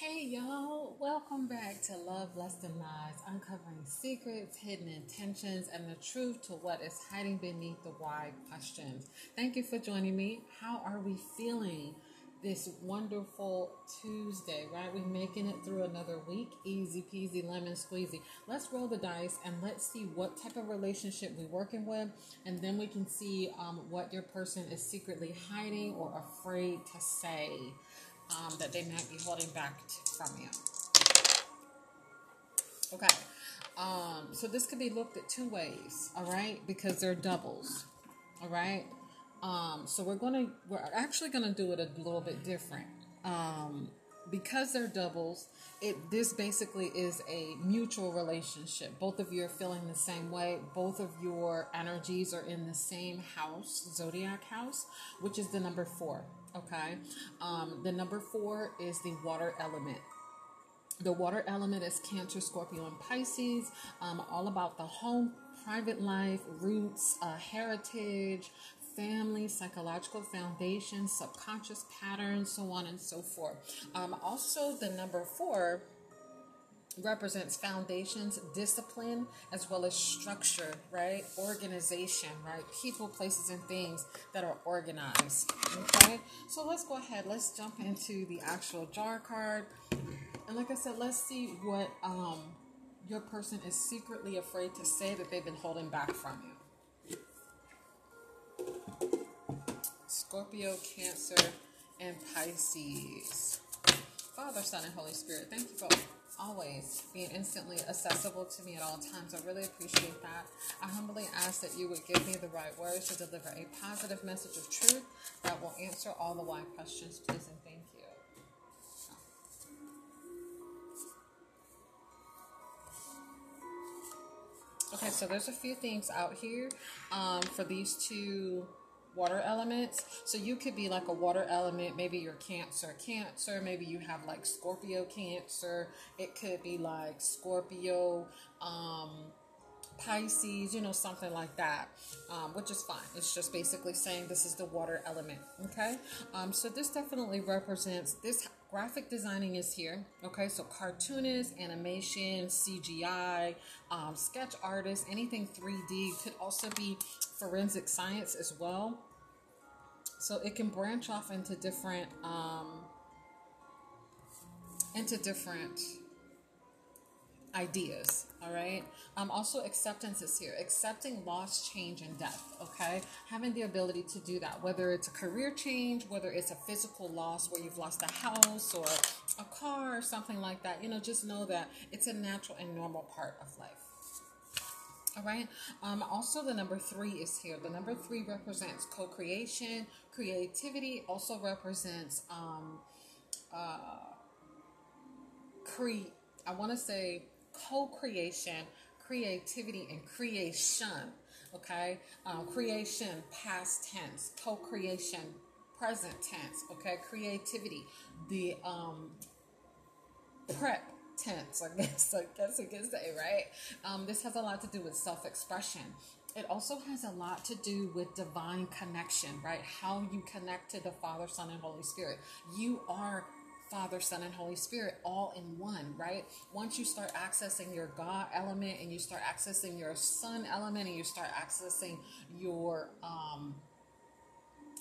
Hey y'all, welcome back to Love Lust and Lies, uncovering secrets, hidden intentions, and the truth to what is hiding beneath the why questions. Thank you for joining me. How are we feeling this wonderful Tuesday, right? We're making it through another week. Easy peasy, lemon squeezy. Let's roll the dice and let's see what type of relationship we're working with, and then we can see um, what your person is secretly hiding or afraid to say um, that they might be holding back from you. Okay. Um, so this could be looked at two ways, all right? Because they're doubles, all right? Um, so we're gonna we're actually gonna do it a little bit different. Um, because they're doubles, it this basically is a mutual relationship. Both of you are feeling the same way. Both of your energies are in the same house, zodiac house, which is the number four. Okay. Um, the number four is the water element. The water element is Cancer, Scorpio, and Pisces. Um, all about the home, private life, roots, uh, heritage, family, psychological foundation, subconscious patterns, so on and so forth. Um, also, the number four represents foundations, discipline, as well as structure, right? Organization, right? People, places, and things that are organized. Okay, so let's go ahead. Let's jump into the actual jar card, and like I said, let's see what um your person is secretly afraid to say that they've been holding back from you. Scorpio, Cancer, and Pisces. Father, Son, and Holy Spirit, thank you for always being instantly accessible to me at all times. I really appreciate that. I humbly ask that you would give me the right words to deliver a positive message of truth that will answer all the why questions, please, and thank you. Okay, so there's a few things out here um, for these two water elements. So you could be like a water element. Maybe you're Cancer, Cancer. Maybe you have like Scorpio, Cancer. It could be like Scorpio, um, Pisces, you know, something like that, um, which is fine. It's just basically saying this is the water element. Okay. Um, so this definitely represents this graphic designing is here. Okay. So cartoonist, animation, CGI, um, sketch artist, anything 3D could also be forensic science as well. So it can branch off into different, um, into different ideas all right um also acceptance is here accepting loss change and death okay having the ability to do that whether it's a career change whether it's a physical loss where you've lost a house or a car or something like that you know just know that it's a natural and normal part of life all right. Um, also, the number three is here. The number three represents co creation, creativity, also represents um, uh, cre- I want to say co creation, creativity, and creation. Okay. Um, creation, past tense, co creation, present tense. Okay. Creativity, the um, prep tense, I guess, I guess I can say, right? Um, this has a lot to do with self expression. It also has a lot to do with divine connection, right? How you connect to the Father, Son, and Holy Spirit. You are Father, Son, and Holy Spirit all in one, right? Once you start accessing your God element and you start accessing your Son element and you start accessing your, um,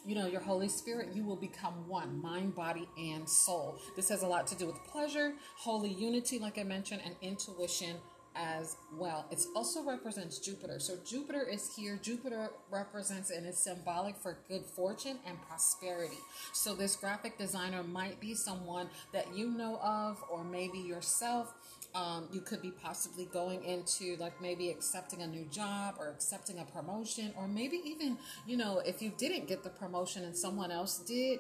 you know, your Holy Spirit, you will become one mind, body, and soul. This has a lot to do with pleasure, holy unity, like I mentioned, and intuition as well. It also represents Jupiter. So Jupiter is here. Jupiter represents and is symbolic for good fortune and prosperity. So this graphic designer might be someone that you know of, or maybe yourself. Um, you could be possibly going into like maybe accepting a new job or accepting a promotion, or maybe even, you know, if you didn't get the promotion and someone else did,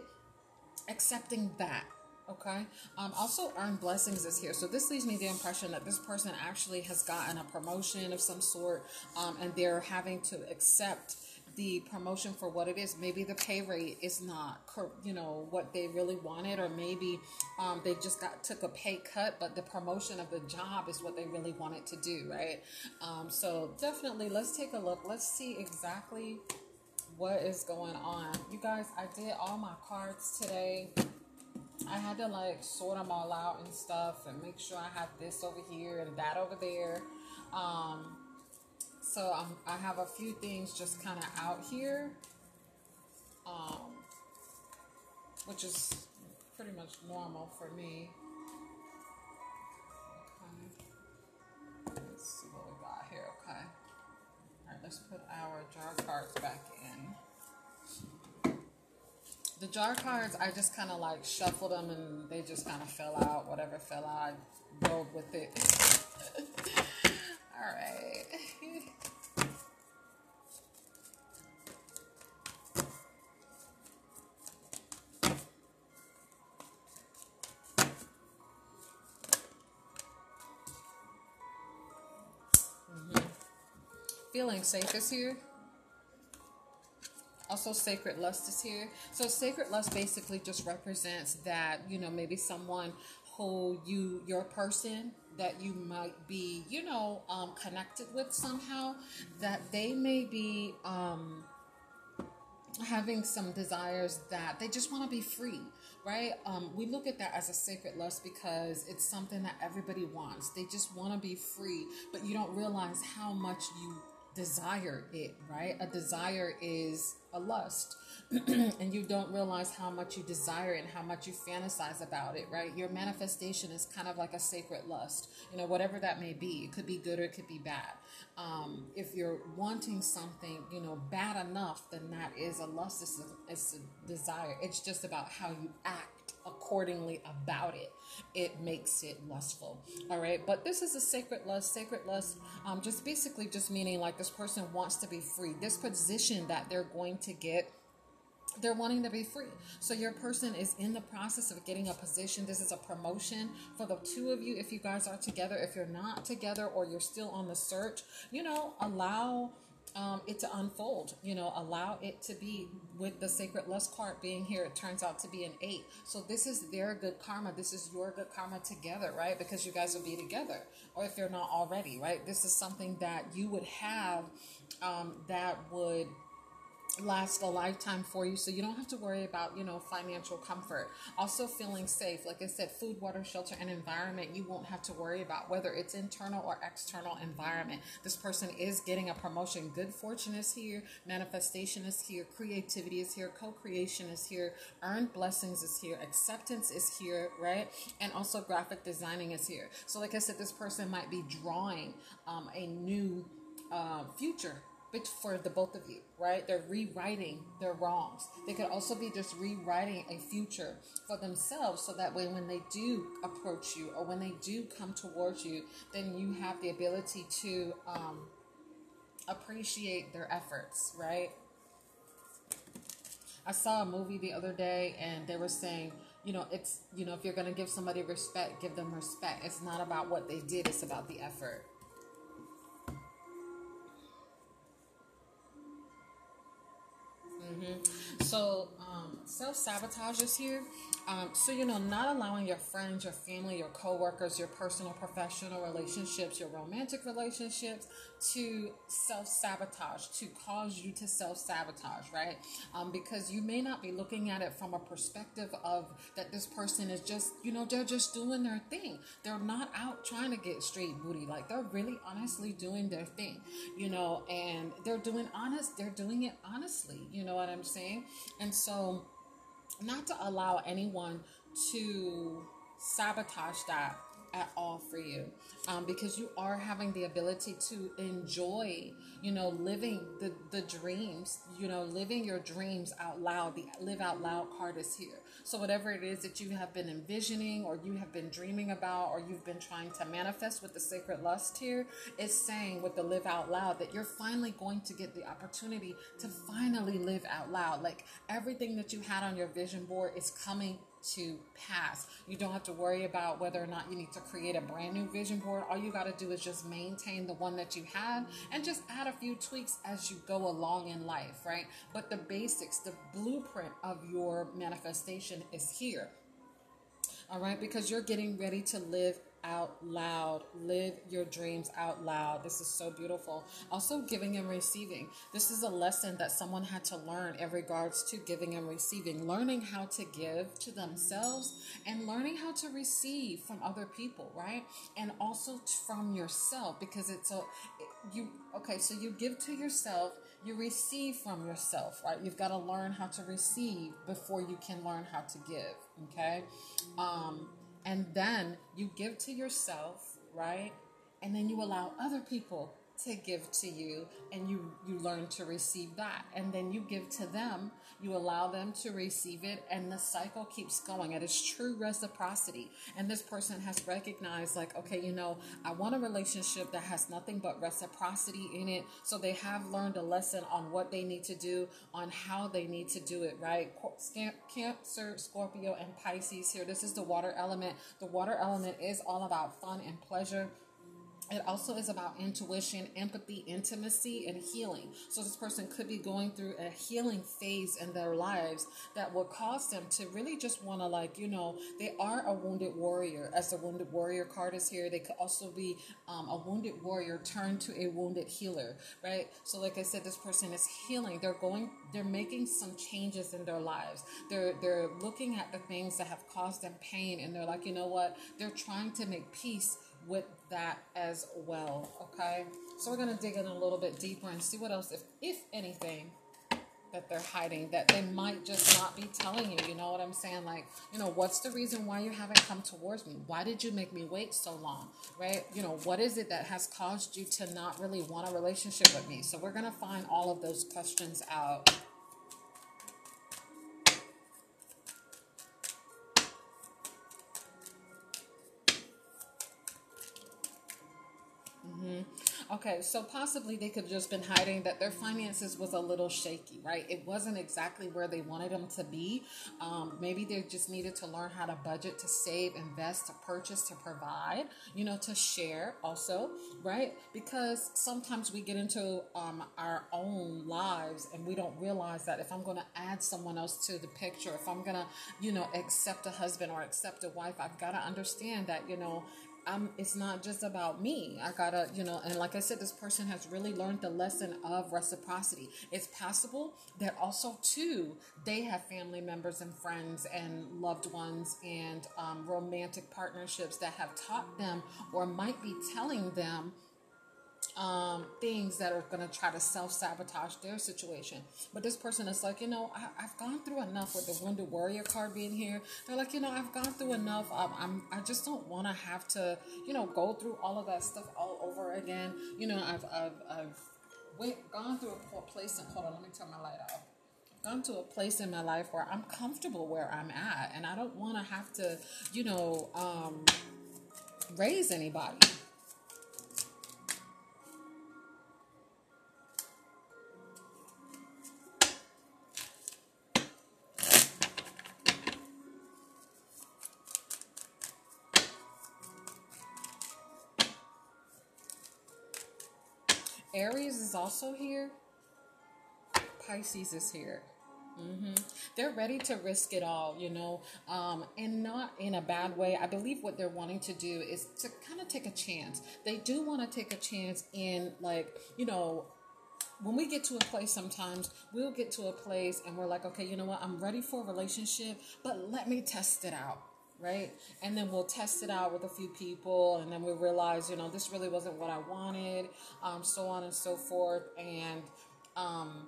accepting that Okay. Um, also, earn blessings is here. So this leaves me the impression that this person actually has gotten a promotion of some sort, um, and they're having to accept the promotion for what it is. Maybe the pay rate is not, you know, what they really wanted, or maybe um, they just got took a pay cut, but the promotion of the job is what they really wanted to do, right? Um, so definitely, let's take a look. Let's see exactly what is going on. You guys, I did all my cards today I had to like sort them all out and stuff and make sure I have this over here and that over there. Um, so I'm, I have a few things just kind of out here, um, which is pretty much normal for me. Okay. Let's see what we got here. Okay. All right, let's put our jar cards back in. The jar cards, I just kind of like shuffled them and they just kind of fell out. Whatever fell out, I rolled with it. All right. Mm-hmm. feeling safe is here. Also, sacred lust is here. So, sacred lust basically just represents that, you know, maybe someone who you, your person that you might be, you know, um, connected with somehow, that they may be um, having some desires that they just want to be free right? Um, we look at that as a sacred lust because it's something that everybody wants. They just want to be free, but you don't realize how much you desire it, right? A desire is a lust. and you don't realize how much you desire it and how much you fantasize about it, right? Your manifestation is kind of like a sacred lust, you know, whatever that may be. It could be good or it could be bad. Um, if you're wanting something, you know, bad enough, then that is a lust, it's a, it's a desire. It's just about how you act accordingly about it it makes it lustful. All right, but this is a sacred lust. Sacred lust, um, just basically just meaning like this person wants to be free. This position that they're going to get they're wanting to be free. So your person is in the process of getting a position. This is a promotion for the two of you if you guys are together. If you're not together or you're still on the search, you know, allow um, it to unfold. You know, allow it to be with the sacred lust card being here. It turns out to be an eight. So this is their good karma. This is your good karma together, right? Because you guys will be together, or if you're not already, right? This is something that you would have um, that would last a lifetime for you so you don't have to worry about you know financial comfort. Also feeling safe like i said food water shelter and environment you won't have to worry about whether it's internal or external environment. This person is getting a promotion. Good fortune is here manifestation is here creativity is here co-creation is here earned blessings is here acceptance is here right? And also graphic designing is here. So like i said this person might be drawing um, a new uh, future for the both of you, right? They're rewriting their wrongs. They could also be just rewriting a future for themselves so that way when they do approach you or when they do come towards you, then you have the ability to um, appreciate their efforts, right? I saw a movie the other day and they were saying, you know, it's, you know, if you're going to give somebody respect, give them respect. It's not about what they did, it's about the effort. Mm-hmm. So um, self sabotage is here. Um, so you know, not allowing your friends, your family, your coworkers, your personal, professional relationships, your romantic relationships to self sabotage, to cause you to self sabotage, right? Um, because you may not be looking at it from a perspective of that this person is just, you know, they're just doing their thing. They're not out trying to get straight booty. Like they're really honestly doing their thing, you know, and they're doing honest, they're doing it honestly, you know what I'm saying? And so, not to allow anyone to sabotage that at all for you um, because you are having the ability to enjoy you know living the the dreams you know living your dreams out loud the live out loud card is here. So whatever it is that you have been envisioning or you have been dreaming about or you've been trying to manifest with the sacred lust here is saying with the live out loud that you're finally going to get the opportunity to finally live out loud. Like everything that you had on your vision board is coming to pass. You don't have to worry about whether or not you need to create a brand new vision board. All you got to do is just maintain the one that you have and just add a few tweaks as you go along in life, right? But the basics, the blueprint of your manifestation is here. All right, because you're getting ready to live out loud. Live your dreams out loud. This is so beautiful. Also, giving and receiving. This is a lesson that someone had to learn in regards to giving and receiving. Learning how to give to themselves and learning how to receive from other people, right? And also from yourself because it's a, you, okay, so you give to yourself you receive from yourself, right? You've got to learn how to receive before you can learn how to give, okay? Um, and then you give to yourself, right? And then you allow other people to give to you and you you learn to receive that. And then you give to them you allow them to receive it and the cycle keeps going it is true reciprocity. And this person has recognized like okay you know i want a relationship that has nothing but reciprocity in it. So they have learned a lesson on what they need to do on how they need to do it right? Cancer scorpio and pisces here. This is the water element. The water element is all about fun and pleasure it also is about intuition, empathy, intimacy, and healing. So, this person could be going through a healing phase in their lives that will cause them to really just want to, like, you know, they are a wounded warrior. As the wounded warrior card is here, they could also be um, a wounded warrior turned to a wounded healer, right? So, like I said, this person is healing. They're going, they're making some changes in their lives. They're they're looking at the things that have caused them pain, and they're like, you know what? They're trying to make peace with that as well. Okay, so we're gonna dig in a little bit deeper and see what else, if if anything, that they're hiding that they might just not be telling you. You know what I'm saying? Like, you know, what's the reason why you haven't come towards me? Why did you make me wait so long? Right? You know, what is it that has caused you to not really want a relationship with me? So we're gonna find all of those questions out. Okay, so possibly they could have just been hiding that their finances was a little shaky, right? It wasn't exactly where they wanted them to be. Um, maybe they just needed to learn how to budget, to save, invest, to purchase, to provide, you know, to share also, right? Because sometimes we get into um, our own lives and we don't realize that if I'm going to add someone else to the picture, if I'm going to, you know, accept a husband or accept a wife, I've got to understand that, you know, I'm, it's not just about me. I gotta, you know, and like I said, this person has really learned the lesson of reciprocity. It's possible that also, too, they have family members and friends and loved ones and um, romantic partnerships that have taught them or might be telling them um, things that are going to try to self sabotage their situation. But this person is like, you know, I, have gone through enough with the Wounded Warrior card being here. They're like, you know, I've gone through enough. Um, I'm, I just don't want to have to, you know, go through all of that stuff all over again. You know, I've, I've, I've went, gone through a place and hold on, let me turn my light off. Gone to a place in my life where I'm comfortable where I'm at, and I don't want to have to, you know, um, raise anybody Aries is also here. Pisces is here. Mm-hmm. They're ready to risk it all, you know, um, and not in a bad way. I believe what they're wanting to do is to kind of take a chance. They do want to take a chance in, like, you know, when we get to a place sometimes we'll get to a place and we're like okay you know what i'm ready for a relationship but let me test it out right? And then we'll test it out with a few people, and then we realize, you know, this really wasn't what I wanted, um, so on and so forth. And um,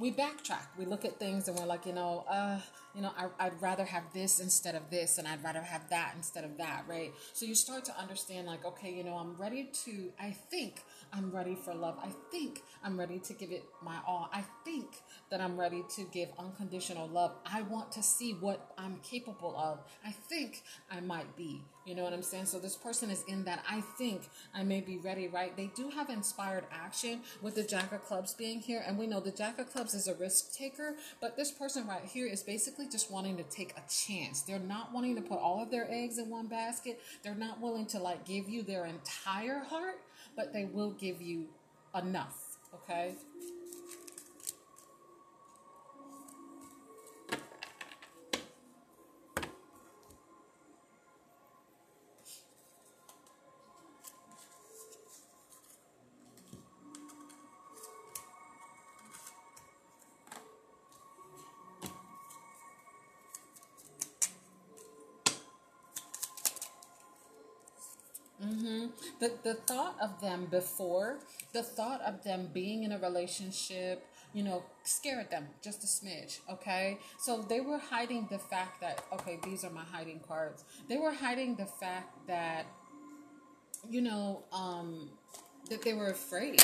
we backtrack. We look at things and we're like, you know, uh, you know, I, would rather have this instead of this, and I'd rather have that instead of that, right? So you start to understand, like, okay, you know, I'm ready to, I think I'm ready for love. I think I'm ready to give it my all. I think that I'm ready to give unconditional love. I want to see what I'm capable of. I think I might be. You know what I'm saying? So this person is in that I think I may be ready, right? They do have inspired action with the Jack of Clubs being here. And we know the Jack of Clubs is a risk taker, but this person right here is basically just wanting to take a chance. They're not wanting to put all of their eggs in one basket. They're not willing to like give you their entire heart, but they will give you enough, okay? Mm-hmm. The the thought of them before, the thought of them being in a relationship, you know, scared them just a smidge. Okay, so they were hiding the fact that okay, these are my hiding cards. They were hiding the fact that, you know, um, that they were afraid.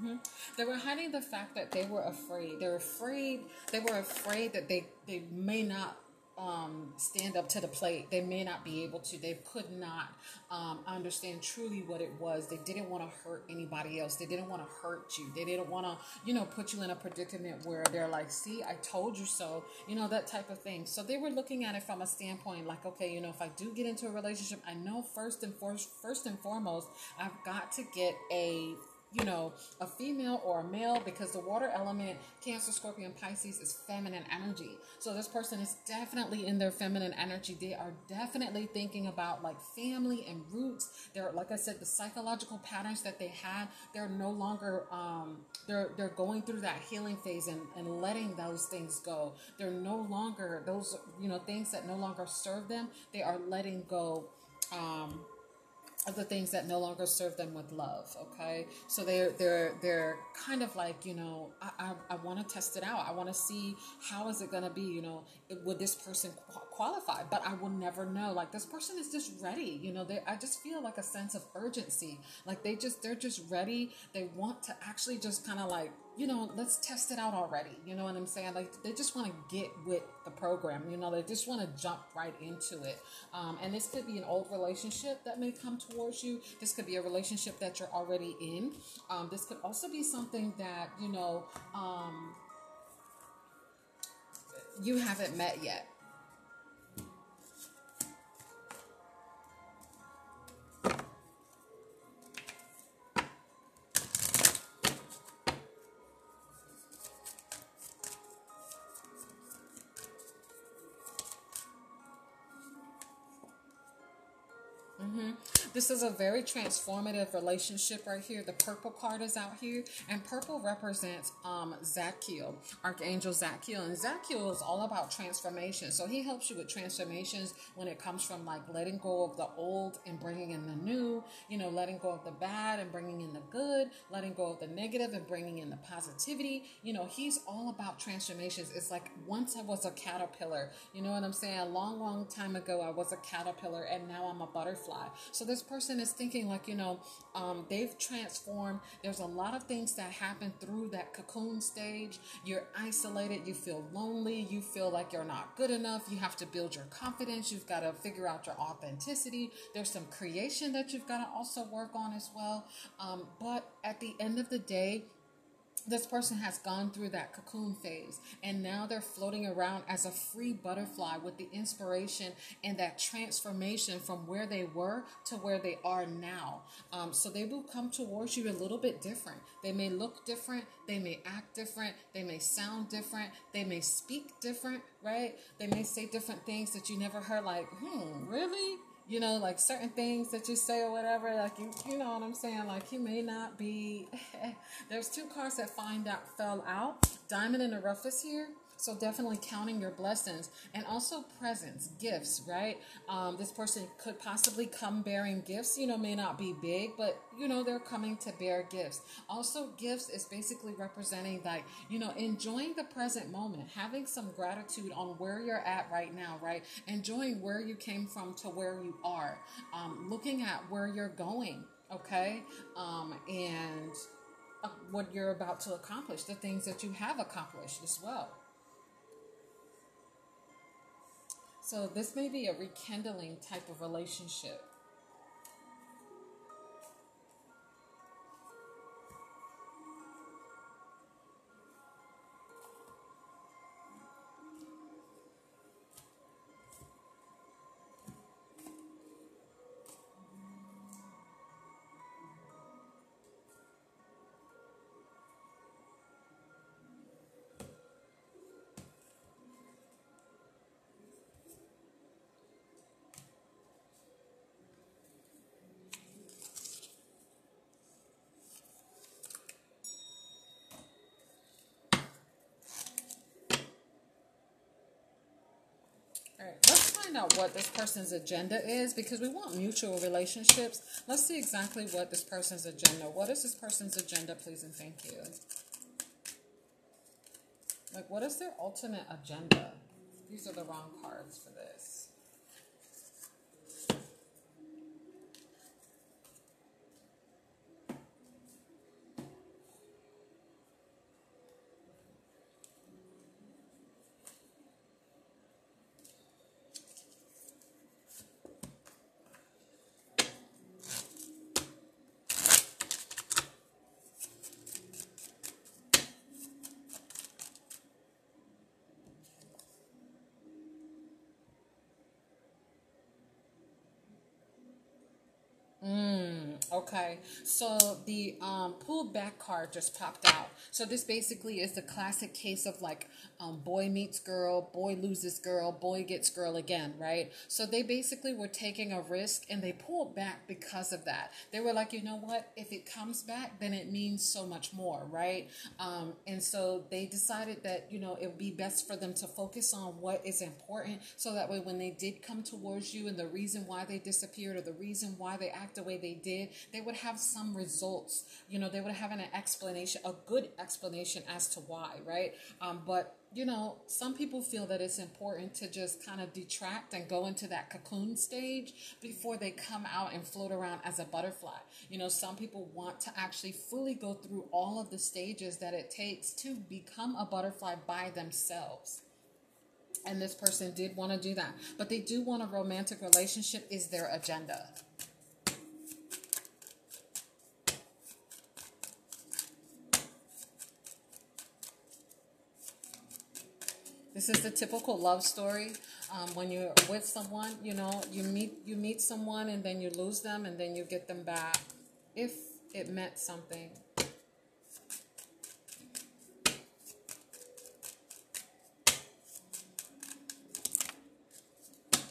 Mm-hmm. They were hiding the fact that they were afraid. They were afraid. They were afraid that they they may not um, stand up to the plate. They may not be able to. They could not um, understand truly what it was. They didn't want to hurt anybody else. They didn't want to hurt you. They didn't want to, you know, put you in a predicament where they're like, see, I told you so, you know, that type of thing. So they were looking at it from a standpoint like, okay, you know, if I do get into a relationship, I know first and for- first and foremost, I've got to get a you know, a female or a male because the water element, Cancer, Scorpion, Pisces is feminine energy. So this person is definitely in their feminine energy. They are definitely thinking about like family and roots. They're like I said, the psychological patterns that they had, they're no longer um they're they're going through that healing phase and, and letting those things go. They're no longer those, you know, things that no longer serve them, they are letting go. Um of the things that no longer serve them with love okay? So they're they're they're kind of like you know i i, I want to test it out. I want to see how is it going to be you know would this person qualify? But i will never know. Like this person is just ready you know? They i just feel like a sense of urgency. Like they just they're just ready. They want to actually just kind of like you know, let's test it out already. You know what I'm saying? Like they just want to get with the program. You know, they just want to jump right into it. Um, and this could be an old relationship that may come towards you. This could be a relationship that you're already in. Um, this could also be something that you know um, you haven't met yet. This is a very transformative relationship right here. The purple card is out here, and purple represents um, Zadkiel, Archangel Zadkiel. And Zadkiel is all about transformation. So he helps you with transformations when it comes from like letting go of the old and bringing in the new, you know, letting go of the bad and bringing in the good, letting go of the negative and bringing in the positivity. You know, he's all about transformations. It's like once I was a caterpillar, you know what I'm saying? A long, long time ago, I was a caterpillar, and now I'm a butterfly. So this person is thinking like, you know, um, they've transformed. There's a lot of things that happen through that cocoon stage. You're isolated. You feel lonely. You feel like you're not good enough. You have to build your confidence. You've got to figure out your authenticity. There's some creation that you've got to also work on as well. Um, but at the end of the day, this person has gone through that cocoon phase and now they're floating around as a free butterfly with the inspiration and that transformation from where they were to where they are now. Um, so they will come towards you a little bit different. They may look different, they may act different, they may sound different, they may speak different, right? They may say different things that you never heard, like, hmm, really? You know, like certain things that you say or whatever, like you, you know what I'm saying? Like he may not be. There's two cards that find out fell out. Diamond in the rough is here. So definitely counting your blessings and also presents, gifts, right? Um, this person could possibly come bearing gifts. You know, may not be big, but you know they're coming to bear gifts. Also, gifts is basically representing like you know enjoying the present moment, having some gratitude on where you're at right now, right? Enjoying where you came from to where you are, um, looking at where you're going, okay, um, and uh, what you're about to accomplish, the things that you have accomplished as well. So this may be a rekindling type of relationship. Find out what this person's agenda is because we want mutual relationships. Let's see exactly what this person's agenda. What is this person's agenda, please and thank you? Like, what is their ultimate agenda? These are the wrong cards for this. Okay, so the um, pulled back card just popped out. So this basically is the classic case of like um, boy meets girl, boy loses girl, boy gets girl again, right? So they basically were taking a risk and they pulled back because of that. They were like, you know what? If it comes back, then it means so much more, right? Um, and so they decided that, you know, it would be best for them to focus on what is important so that way when they did come towards you and the reason why they disappeared or the reason why they act the way they did, they would have some results. You know, they would have an explanation, a good explanation as to why, right? Um, but you know, some people feel that it's important to just kind of detract and go into that cocoon stage before they come out and float around as a butterfly. You know, some people want to actually fully go through all of the stages that it takes to become a butterfly by themselves. And this person did want to do that, but they do want a romantic relationship, is their agenda. This is the typical love story. Um, when you're with someone, you know, you meet you meet someone and then you lose them and then you get them back if it meant something.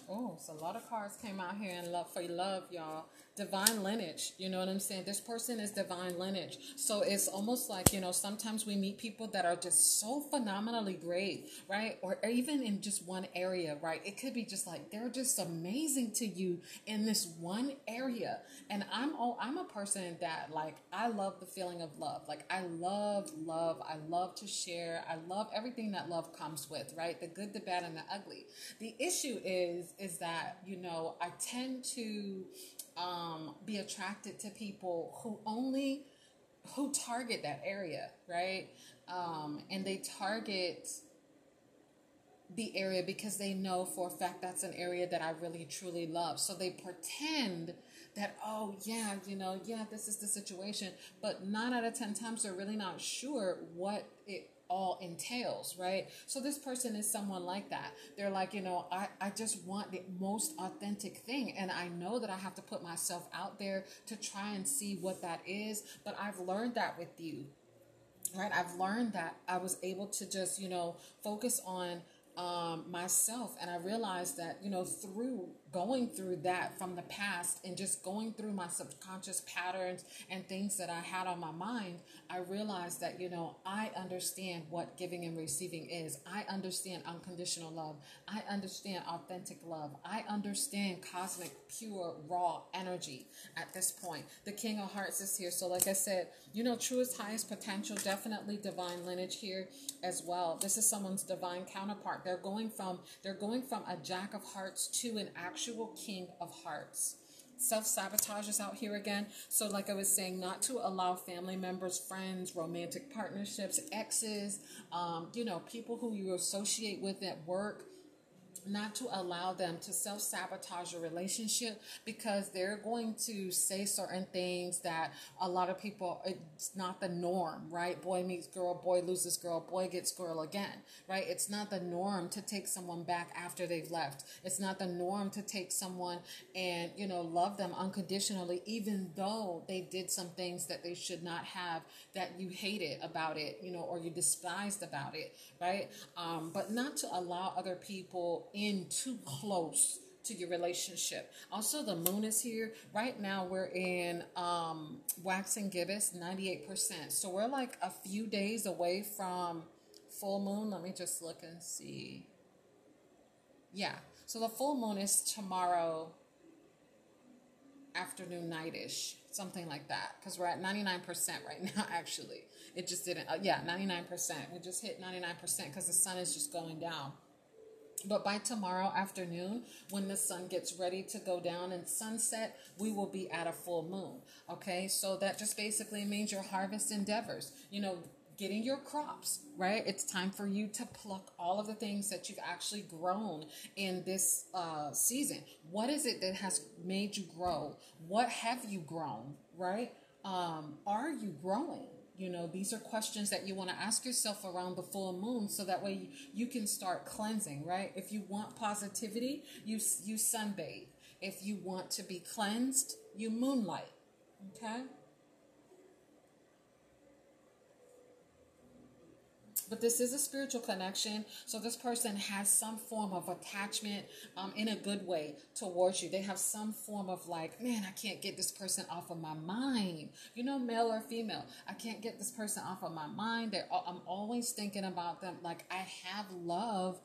Oh, so a lot of cards came out here in love for love, y'all divine lineage. You know what I'm saying? This person is divine lineage. So it's almost like, you know, sometimes we meet people that are just so phenomenally great, right? Or even in just one area, right? It could be just like they're just amazing to you in this one area. And I'm all I'm a person that like I love the feeling of love. Like I love love. I love to share. I love everything that love comes with, right? The good, the bad, and the ugly. The issue is is that, you know, I tend to um, be attracted to people who only who target that area, right? Um, and they target the area because they know for a fact that's an area that I really truly love. So they pretend that, oh, yeah, you know, yeah, this is the situation. But nine out of 10 times, they're really not sure what it all entails, right? So this person is someone like that. They're like, you know, I, I just want the most authentic thing. And I know that I have to put myself out there to try and see what that is. But I've learned that with you, right? I've learned that I was able to just, you know, focus on um, myself. And I realized that, you know, through going through that from the past and just going through my subconscious patterns and things that I had on my mind, I realized that, you know, I understand what giving and receiving is. I understand unconditional love. I understand authentic love. I understand cosmic, pure, raw energy at this point. The King of Hearts is here. So, like I said, you know, truest, highest potential, definitely divine lineage here as well. This is someone's divine counterpart. They're going from they're going from a jack of hearts to an actual actual king of hearts. Self sabotage is out here again. So, like I was saying, not to allow family members, friends, romantic partnerships, exes, um, you know, people who you associate with at work not to allow them to self sabotage a relationship because they're going to say certain things that a lot of people, it's not the norm, right? Boy meets girl, boy loses girl, boy gets girl again, right? It's not the norm to take someone back after they've left. It's not the norm to take someone and, you know, love them unconditionally, even though they did some things that they should not have that you hated about it, you know, or you despised about it, right? Um, but not to allow other people in too close to your relationship. Also, the moon is here. Right now, we're in um, waxing gibbous, 98%. So we're like a few days away from full moon. Let me just look and see. Yeah. So the full moon is tomorrow afternoon, nightish, something like that. Because we're at 99% right now, actually. It just didn't, uh, yeah, 99%. We just hit 99% because the sun is just going down. But by tomorrow afternoon, when the sun gets ready to go down and sunset, we will be at a full moon. Okay, so that just basically means your harvest endeavors. You know, getting your crops, right? It's time for you to pluck all of the things that you've actually grown in this uh, season. What is it that has made you grow? What have you grown, right? Um, are you growing? You know, these are questions that you want to ask yourself around the full moon so that way you can start cleansing, right? If you want positivity, you, you sunbathe. If you want to be cleansed, you moonlight, okay? But this is a spiritual connection. So this person has some form of attachment um, in a good way towards you. They have some form of like, man, I can't get this person off of my mind. You know, male or female, I can't get this person off of my mind. They're, I'm always thinking about them. Like I have love,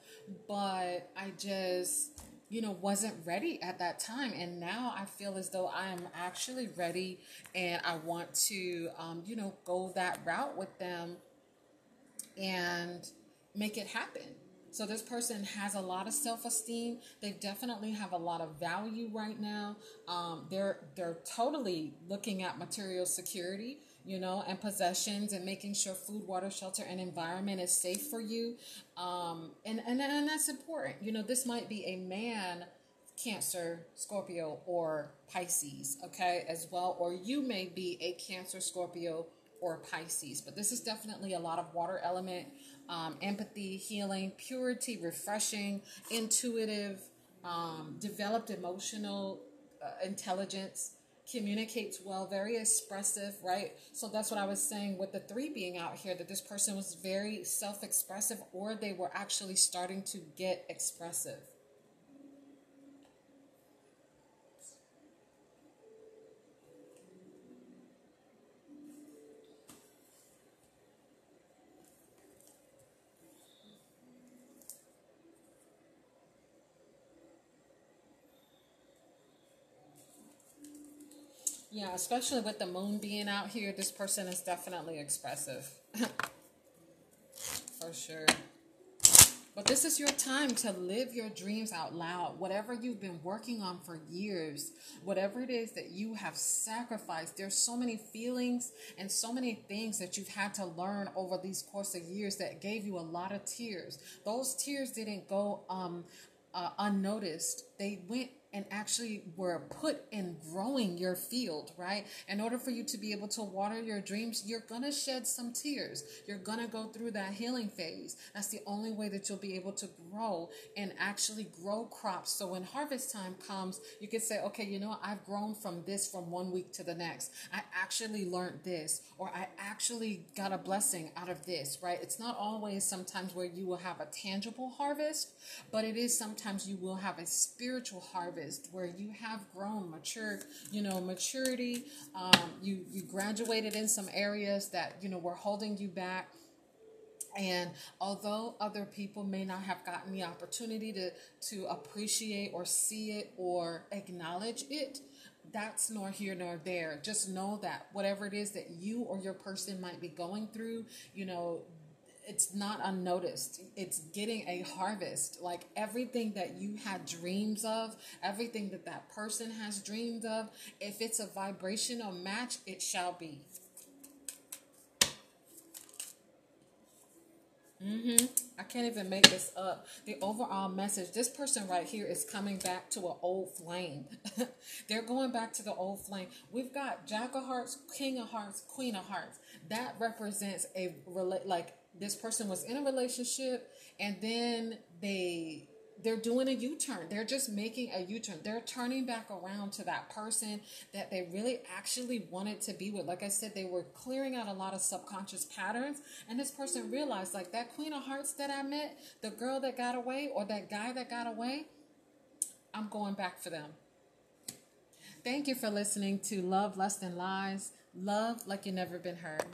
but I just you know wasn't ready at that time and now i feel as though i am actually ready and i want to um, you know go that route with them and make it happen. So this person has a lot of self-esteem. They definitely have a lot of value right now. Um, they're they're totally looking at material security, you know, and possessions, and making sure food, water, shelter, and environment is safe for you. Um, and and and that's important. You know, this might be a man. Cancer, Scorpio, or Pisces, okay, as well. Or you may be a Cancer, Scorpio, or Pisces. But this is definitely a lot of water element, um, empathy, healing, purity, refreshing, intuitive, um, developed emotional uh, intelligence, communicates well, very expressive, right? So that's what I was saying with the three being out here that this person was very self expressive or they were actually starting to get expressive. Yeah, especially with the moon being out here, this person is definitely expressive. For sure. But this is your time to live your dreams out loud. Whatever you've been working on for years, whatever it is that you have sacrificed, there's so many feelings and so many things that you've had to learn over these course of years that gave you a lot of tears. Those tears didn't go um, uh, unnoticed. They went and actually were put in growing your field, right? In order for you to be able to water your dreams, you're going to shed some tears. You're going to go through that healing phase. That's the only way that you'll be able to grow and actually grow crops. So when harvest time comes, you can say, okay, you know, I've grown from this from one week to the next. I actually learned this, or I actually got a blessing out of this, right? It's not always sometimes where you will have a tangible harvest, but it is sometimes you will have a spiritual harvest harvest where you have grown mature you know maturity um, you you graduated in some areas that you know were holding you back and although other people may not have gotten the opportunity to to appreciate or see it or acknowledge it that's nor here nor there. Just know that whatever it is that you or your person might be going through, you know, it's not unnoticed. It's getting a harvest. Like everything that you had dreams of, everything that that person has dreamed of, if it's a vibrational match, it shall be. Mm-hmm. I can't even make this up. The overall message this person right here is coming back to an old flame. They're going back to the old flame. We've got Jack of Hearts, King of Hearts, Queen of Hearts. That represents a like this person was in a relationship and then they they're doing a U-turn. They're just making a U-turn. They're turning back around to that person that they really actually wanted to be with. Like I said, they were clearing out a lot of subconscious patterns. And this person realized like that Queen of Hearts that I met, the girl that got away or that guy that got away, I'm going back for them. Thank you for listening to Love, Lust, and Lies. Love like you've never been heard.